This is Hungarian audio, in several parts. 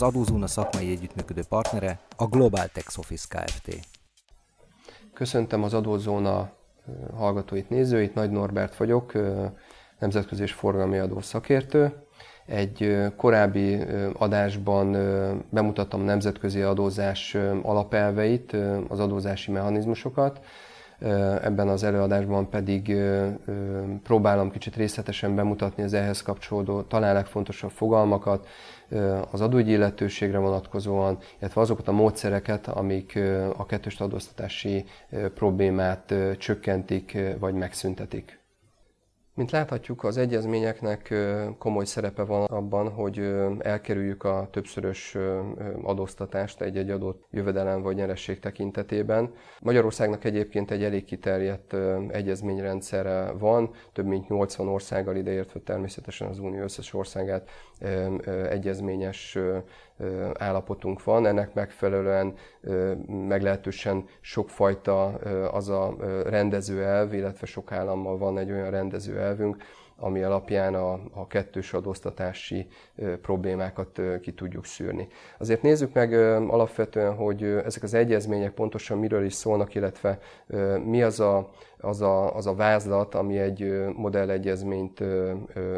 Az Adózóna szakmai együttműködő partnere a Global Tax Office Kft. Köszöntöm az Adózóna hallgatóit, nézőit, Nagy Norbert vagyok, nemzetközi és forgalmi adó szakértő. Egy korábbi adásban bemutattam nemzetközi adózás alapelveit, az adózási mechanizmusokat, Ebben az előadásban pedig próbálom kicsit részletesen bemutatni az ehhez kapcsolódó talán legfontosabb fogalmakat, az illetőségre vonatkozóan, illetve azokat a módszereket, amik a kettős adóztatási problémát csökkentik vagy megszüntetik. Mint láthatjuk, az egyezményeknek komoly szerepe van abban, hogy elkerüljük a többszörös adóztatást egy-egy adott jövedelem vagy nyeresség tekintetében. Magyarországnak egyébként egy elég kiterjedt egyezményrendszere van, több mint 80 országgal ideértve természetesen az Unió összes országát egyezményes állapotunk van. Ennek megfelelően meglehetősen sokfajta az a rendező elv, illetve sok állammal van egy olyan rendező elvünk, ami alapján a, a kettős adóztatási problémákat ki tudjuk szűrni. Azért nézzük meg alapvetően, hogy ezek az egyezmények pontosan miről is szólnak, illetve mi az a, az a, az a vázlat, ami egy modellegyezményt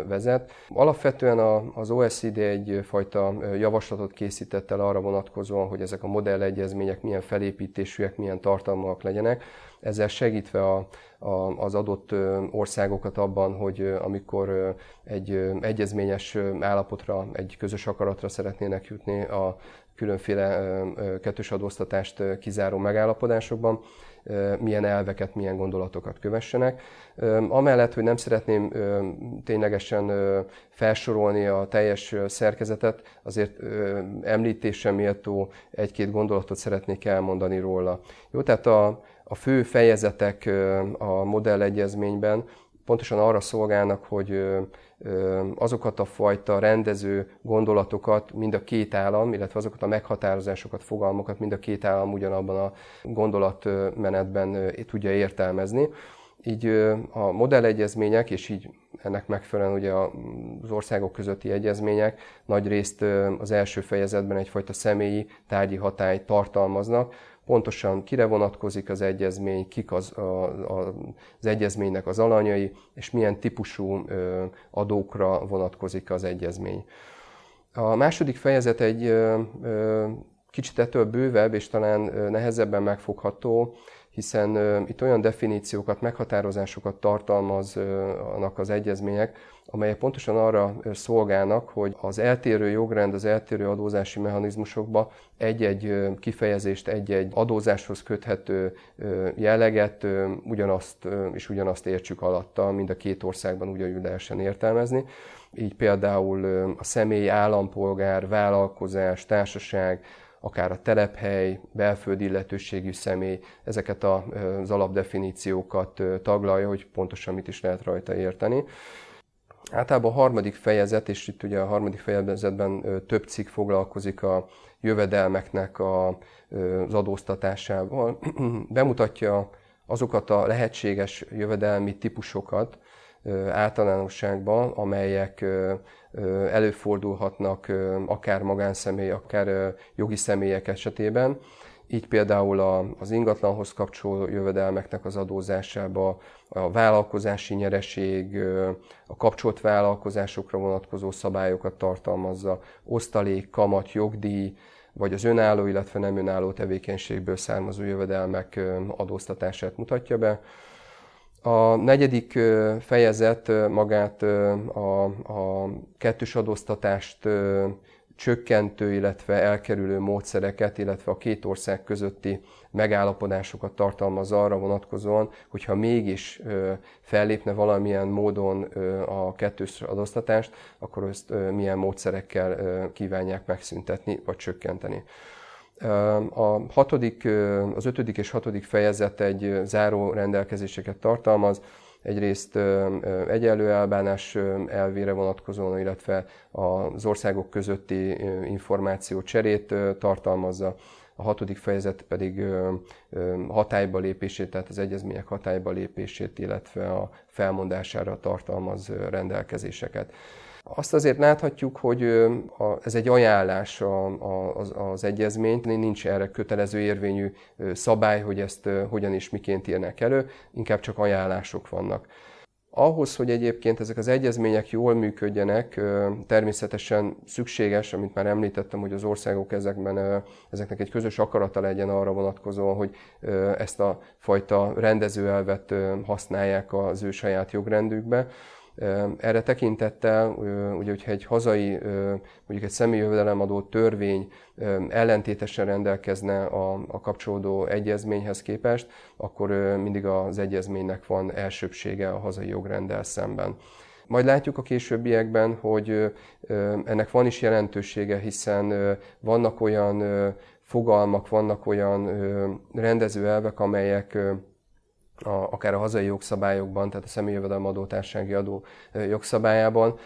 vezet. Alapvetően az OECD egyfajta javaslatot készített el arra vonatkozóan, hogy ezek a modellegyezmények milyen felépítésűek, milyen tartalmak legyenek, ezzel segítve a, a, az adott országokat abban, hogy amikor egy egyezményes állapotra, egy közös akaratra szeretnének jutni a különféle kettős adóztatást kizáró megállapodásokban, milyen elveket, milyen gondolatokat kövessenek. Amellett, hogy nem szeretném ténylegesen felsorolni a teljes szerkezetet, azért említésem méltó egy-két gondolatot szeretnék elmondani róla. Jó, tehát a, a fő fejezetek a modellegyezményben pontosan arra szolgálnak, hogy azokat a fajta rendező gondolatokat mind a két állam, illetve azokat a meghatározásokat, fogalmakat mind a két állam ugyanabban a gondolatmenetben tudja értelmezni. Így a modellegyezmények, és így ennek megfelelően ugye az országok közötti egyezmények nagy részt az első fejezetben egyfajta személyi tárgyi hatályt tartalmaznak, pontosan kire vonatkozik az egyezmény, kik az, a, a, az egyezménynek az alanyai, és milyen típusú ö, adókra vonatkozik az egyezmény. A második fejezet egy ö, ö, kicsit ettől bővebb, és talán nehezebben megfogható, hiszen itt olyan definíciókat, meghatározásokat tartalmaznak az egyezmények, amelyek pontosan arra szolgálnak, hogy az eltérő jogrend, az eltérő adózási mechanizmusokba egy-egy kifejezést, egy-egy adózáshoz köthető jelleget ugyanazt és ugyanazt értsük alatta, mind a két országban ugyanúgy lehessen értelmezni. Így például a személy, állampolgár, vállalkozás, társaság, akár a telephely, belföldi illetőségű személy, ezeket az alapdefiníciókat taglalja, hogy pontosan mit is lehet rajta érteni. Általában a harmadik fejezet, és itt ugye a harmadik fejezetben több cikk foglalkozik a jövedelmeknek a, az adóztatásával, bemutatja azokat a lehetséges jövedelmi típusokat általánosságban, amelyek előfordulhatnak akár magánszemély, akár jogi személyek esetében. Így például az ingatlanhoz kapcsoló jövedelmeknek az adózásába, a vállalkozási nyereség, a kapcsolt vállalkozásokra vonatkozó szabályokat tartalmazza, osztalék, kamat, jogdíj, vagy az önálló, illetve nem önálló tevékenységből származó jövedelmek adóztatását mutatja be. A negyedik fejezet magát a, a kettős adóztatást csökkentő, illetve elkerülő módszereket, illetve a két ország közötti megállapodásokat tartalmaz arra vonatkozóan, hogyha mégis fellépne valamilyen módon a kettős adóztatást, akkor ezt milyen módszerekkel kívánják megszüntetni vagy csökkenteni. A hatodik, az ötödik és hatodik fejezet egy záró rendelkezéseket tartalmaz, egyrészt egyenlő elbánás elvére vonatkozóan, illetve az országok közötti információ cserét tartalmazza, a hatodik fejezet pedig hatályba lépését, tehát az egyezmények hatályba lépését, illetve a felmondására tartalmaz rendelkezéseket. Azt azért láthatjuk, hogy ez egy ajánlás az, az egyezmény, nincs erre kötelező érvényű szabály, hogy ezt hogyan és miként írnak elő, inkább csak ajánlások vannak. Ahhoz, hogy egyébként ezek az egyezmények jól működjenek, természetesen szükséges, amit már említettem, hogy az országok ezekben, ezeknek egy közös akarata legyen arra vonatkozóan, hogy ezt a fajta rendezőelvet használják az ő saját jogrendükbe. Erre tekintettel, ugye, hogyha egy hazai, mondjuk egy személyjövedelemadó törvény ellentétesen rendelkezne a, a kapcsolódó egyezményhez képest, akkor mindig az egyezménynek van elsőbsége a hazai jogrenddel szemben. Majd látjuk a későbbiekben, hogy ennek van is jelentősége, hiszen vannak olyan fogalmak, vannak olyan rendezőelvek, amelyek a, akár a hazai jogszabályokban, tehát a személyjövedelmadó társasági adó jogszabályában,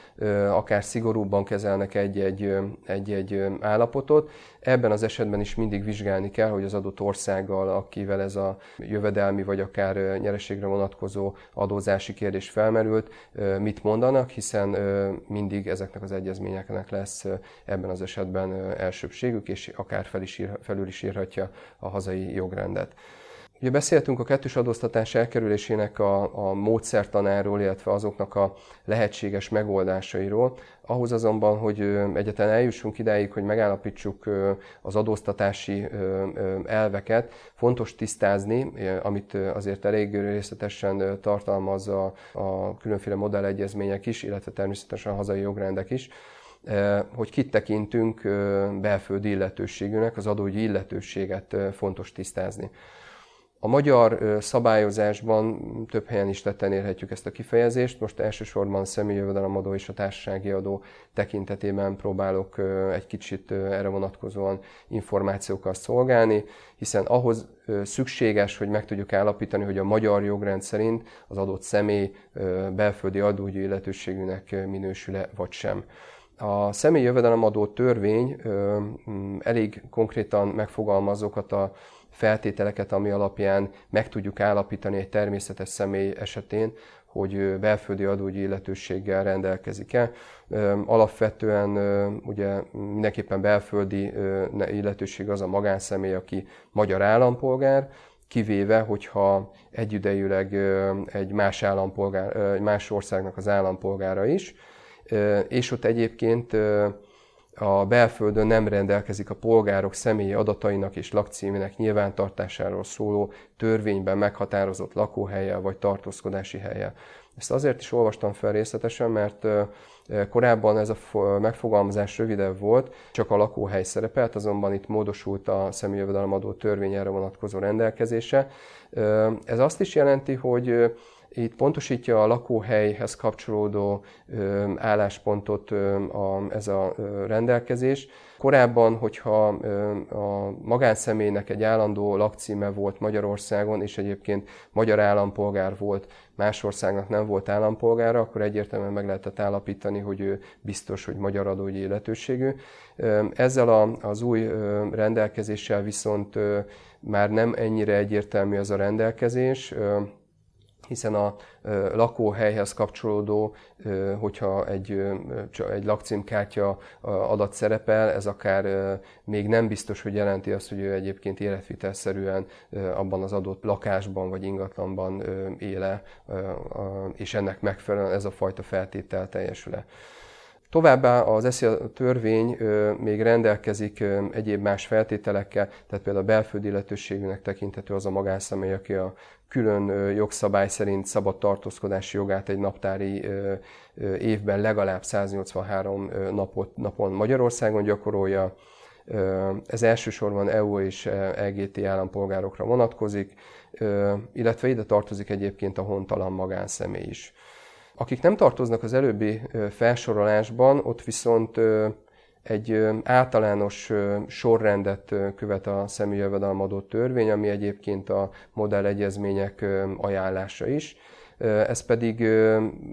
akár szigorúbban kezelnek egy-egy, egy-egy állapotot. Ebben az esetben is mindig vizsgálni kell, hogy az adott országgal, akivel ez a jövedelmi vagy akár nyereségre vonatkozó adózási kérdés felmerült, mit mondanak, hiszen mindig ezeknek az egyezményeknek lesz ebben az esetben elsőbségük, és akár fel is ír, felül is írhatja a hazai jogrendet. Ugye beszéltünk a kettős adóztatás elkerülésének a, a módszertanáról, illetve azoknak a lehetséges megoldásairól. Ahhoz azonban, hogy egyetlen eljussunk idáig, hogy megállapítsuk az adóztatási elveket, fontos tisztázni, amit azért elég részletesen tartalmaz a, a különféle modellegyezmények is, illetve természetesen a hazai jogrendek is, hogy kit tekintünk belföldi illetőségűnek, az adógyi illetőséget fontos tisztázni. A magyar szabályozásban több helyen is tetten érhetjük ezt a kifejezést. Most elsősorban a személyi jövedelemadó és a társasági adó tekintetében próbálok egy kicsit erre vonatkozóan információkkal szolgálni, hiszen ahhoz szükséges, hogy meg tudjuk állapítani, hogy a magyar jogrend szerint az adott személy belföldi adóügyi illetőségűnek minősül-e vagy sem. A személyi jövedelemadó törvény elég konkrétan megfogalmazókat a feltételeket, ami alapján meg tudjuk állapítani egy természetes személy esetén, hogy belföldi adógyi illetőséggel rendelkezik-e. Alapvetően ugye mindenképpen belföldi illetőség az a magánszemély, aki magyar állampolgár, kivéve, hogyha egyidejűleg egy más, állampolgár, egy más országnak az állampolgára is, és ott egyébként a belföldön nem rendelkezik a polgárok személyi adatainak és lakcímének nyilvántartásáról szóló törvényben meghatározott lakóhelye vagy tartózkodási helye. Ezt azért is olvastam fel részletesen, mert korábban ez a megfogalmazás rövidebb volt, csak a lakóhely szerepelt, azonban itt módosult a személyjövedelemadó törvény erre vonatkozó rendelkezése. Ez azt is jelenti, hogy itt pontosítja a lakóhelyhez kapcsolódó álláspontot ez a rendelkezés. Korábban, hogyha a magánszemélynek egy állandó lakcíme volt Magyarországon, és egyébként magyar állampolgár volt, más országnak nem volt állampolgára, akkor egyértelműen meg lehetett állapítani, hogy ő biztos, hogy magyar adógyi illetőségű. Ezzel az új rendelkezéssel viszont már nem ennyire egyértelmű ez a rendelkezés hiszen a lakóhelyhez kapcsolódó, hogyha egy, egy lakcímkártya adat szerepel, ez akár még nem biztos, hogy jelenti azt, hogy ő egyébként életvitelszerűen abban az adott lakásban vagy ingatlanban éle, és ennek megfelelően ez a fajta feltétel teljesül-e. Továbbá az ESZIA törvény még rendelkezik egyéb más feltételekkel, tehát például a belföldi illetőségűnek tekinthető az a magánszemély, aki a külön jogszabály szerint szabad tartózkodási jogát egy naptári évben legalább 183 napot, napon Magyarországon gyakorolja. Ez elsősorban EU és EGT állampolgárokra vonatkozik, illetve ide tartozik egyébként a hontalan magánszemély is. Akik nem tartoznak az előbbi felsorolásban, ott viszont egy általános sorrendet követ a személyjövedelmadó törvény, ami egyébként a modellegyezmények ajánlása is. Ez pedig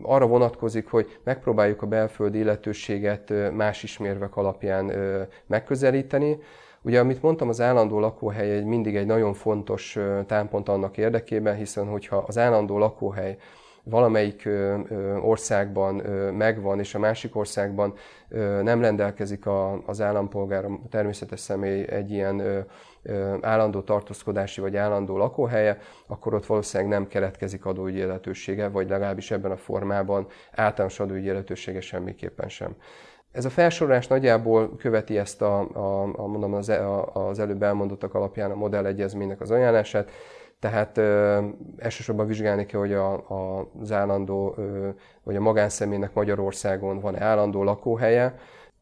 arra vonatkozik, hogy megpróbáljuk a belföldi illetőséget más ismérvek alapján megközelíteni. Ugye, amit mondtam, az állandó lakóhely egy mindig egy nagyon fontos támpont annak érdekében, hiszen hogyha az állandó lakóhely valamelyik országban megvan, és a másik országban nem rendelkezik az állampolgár, a természetes személy egy ilyen állandó tartózkodási vagy állandó lakóhelye, akkor ott valószínűleg nem keletkezik adóügyi lehetősége, vagy legalábbis ebben a formában általános adóügyi lehetősége semmiképpen sem. Ez a felsorolás nagyjából követi ezt a, a, a mondom, az, a, az előbb elmondottak alapján a modellegyezménynek az ajánlását, tehát ö, elsősorban vizsgálni kell, hogy a, a, az állandó, ö, vagy a magánszemélynek Magyarországon van-e állandó lakóhelye,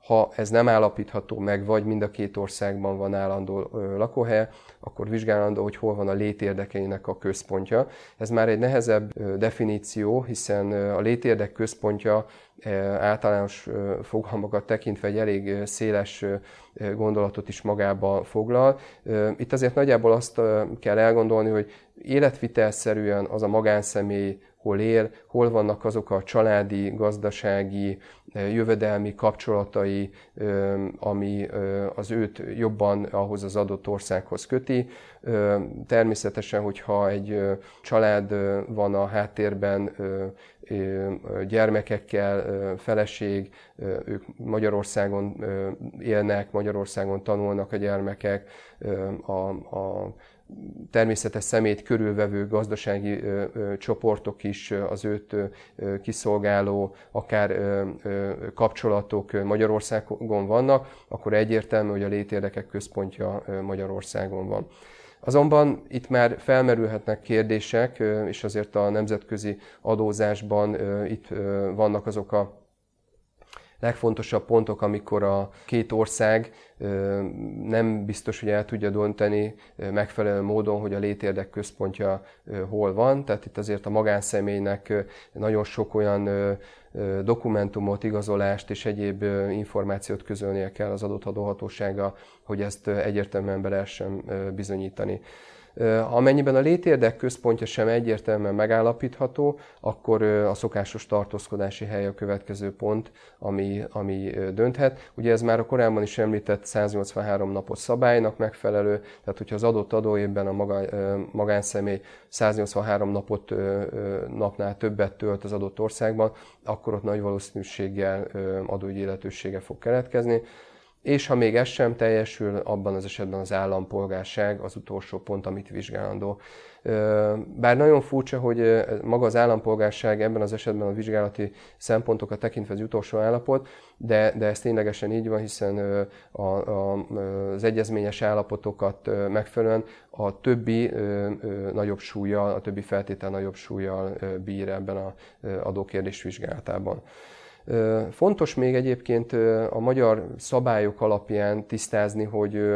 ha ez nem állapítható meg, vagy mind a két országban van állandó lakóhelye, akkor vizsgálandó, hogy hol van a létérdekeinek a központja. Ez már egy nehezebb definíció, hiszen a létérdek központja általános fogalmakat tekintve egy elég széles gondolatot is magába foglal. Itt azért nagyjából azt kell elgondolni, hogy életvitelszerűen az a magánszemély hol él, hol vannak azok a családi, gazdasági, jövedelmi kapcsolatai, ami az őt jobban ahhoz az adott országhoz köti. Természetesen, hogyha egy család van a háttérben, gyermekekkel, feleség, ők Magyarországon élnek, Magyarországon tanulnak a gyermekek, a, a természetes szemét körülvevő gazdasági ö, ö, csoportok is az őt ö, kiszolgáló, akár kapcsolatok Magyarországon vannak, akkor egyértelmű, hogy a létérdekek központja Magyarországon van. Azonban itt már felmerülhetnek kérdések, és azért a nemzetközi adózásban itt vannak azok a legfontosabb pontok, amikor a két ország nem biztos, hogy el tudja dönteni megfelelő módon, hogy a létérdek központja hol van. Tehát itt azért a magánszemélynek nagyon sok olyan dokumentumot, igazolást és egyéb információt közölnie kell az adott adóhatósága, hogy ezt egyértelműen be lehessen bizonyítani. Amennyiben a létérdek központja sem egyértelműen megállapítható, akkor a szokásos tartózkodási hely a következő pont, ami, ami dönthet. Ugye ez már a korábban is említett 183 napos szabálynak megfelelő, tehát hogyha az adott adóévben a maga, magánszemély 183 napot napnál többet tölt az adott országban, akkor ott nagy valószínűséggel adóügyi fog keletkezni. És ha még ez sem teljesül, abban az esetben az állampolgárság az utolsó pont, amit vizsgálandó. Bár nagyon furcsa, hogy maga az állampolgárság ebben az esetben a vizsgálati szempontokat tekintve az utolsó állapot, de, de ez ténylegesen így van, hiszen a, a, az egyezményes állapotokat megfelelően a többi nagyobb súlyjal, a többi feltétel nagyobb súlyjal bír ebben az adókérdés vizsgálatában. Fontos még egyébként a magyar szabályok alapján tisztázni, hogy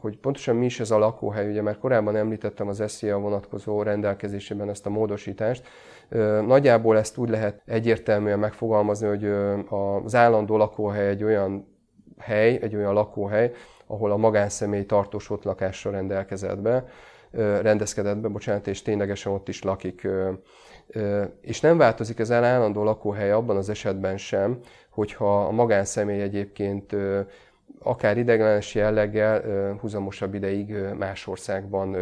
hogy pontosan mi is ez a lakóhely, ugye már korábban említettem az SZIA vonatkozó rendelkezésében ezt a módosítást. Nagyjából ezt úgy lehet egyértelműen megfogalmazni, hogy az állandó lakóhely egy olyan hely, egy olyan lakóhely, ahol a magánszemély tartós ott lakásra rendelkezett be, rendezkedett be, bocsánat, és ténylegesen ott is lakik és nem változik ez el állandó lakóhely abban az esetben sem, hogyha a magánszemély egyébként akár ideglenes jelleggel húzamosabb ideig más országban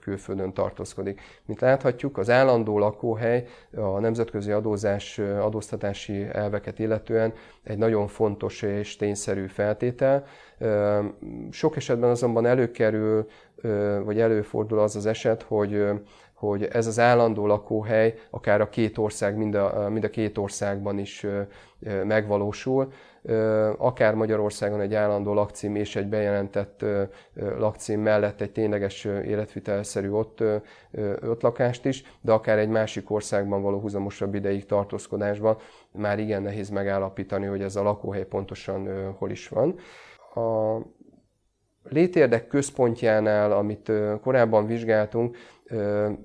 külföldön tartózkodik. Mint láthatjuk, az állandó lakóhely a nemzetközi adózás adóztatási elveket illetően egy nagyon fontos és tényszerű feltétel. Sok esetben azonban előkerül, vagy előfordul az az eset, hogy hogy ez az állandó lakóhely akár a két ország, mind a, mind a két országban is megvalósul, akár Magyarországon egy állandó lakcím és egy bejelentett lakcím mellett egy tényleges életvitelszerű ott, ott lakást is, de akár egy másik országban való húzamosabb ideig tartózkodásban már igen nehéz megállapítani, hogy ez a lakóhely pontosan hol is van. A létérdek központjánál, amit korábban vizsgáltunk,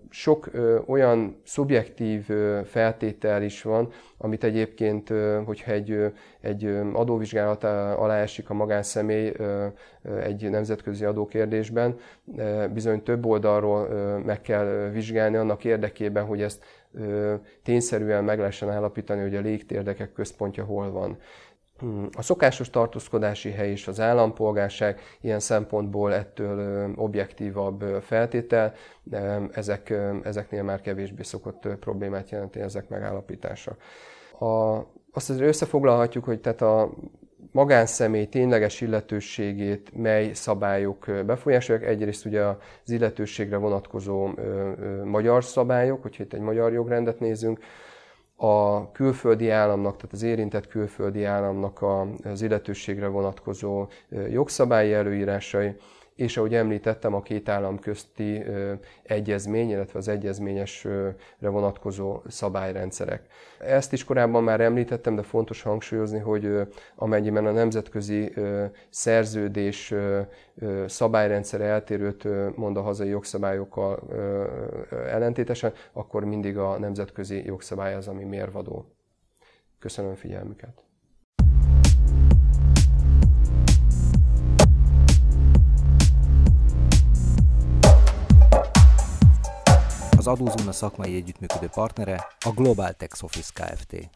sok olyan szubjektív feltétel is van, amit egyébként, hogyha egy, egy adóvizsgálat alá esik a magánszemély egy nemzetközi adókérdésben, bizony több oldalról meg kell vizsgálni annak érdekében, hogy ezt tényszerűen meg lehessen állapítani, hogy a légtérdekek központja hol van. Hmm, a szokásos tartózkodási hely és az állampolgárság ilyen szempontból ettől objektívabb feltétel, ezek, ezeknél már kevésbé szokott problémát jelenteni ezek megállapítása. A, azt azért összefoglalhatjuk, hogy tehát a magánszemély tényleges illetőségét mely szabályok befolyásolják. Egyrészt ugye az illetőségre vonatkozó magyar szabályok, hogyha itt egy magyar jogrendet nézünk, a külföldi államnak, tehát az érintett külföldi államnak az illetőségre vonatkozó jogszabályi előírásai, és ahogy említettem, a két állam közti egyezmény, illetve az egyezményesre vonatkozó szabályrendszerek. Ezt is korábban már említettem, de fontos hangsúlyozni, hogy amennyiben a nemzetközi szerződés szabályrendszere eltérőt mond a hazai jogszabályokkal ellentétesen, akkor mindig a nemzetközi jogszabály az, ami mérvadó. Köszönöm figyelmüket! Adózóna szakmai együttműködő partnere a Global Tax Office Kft.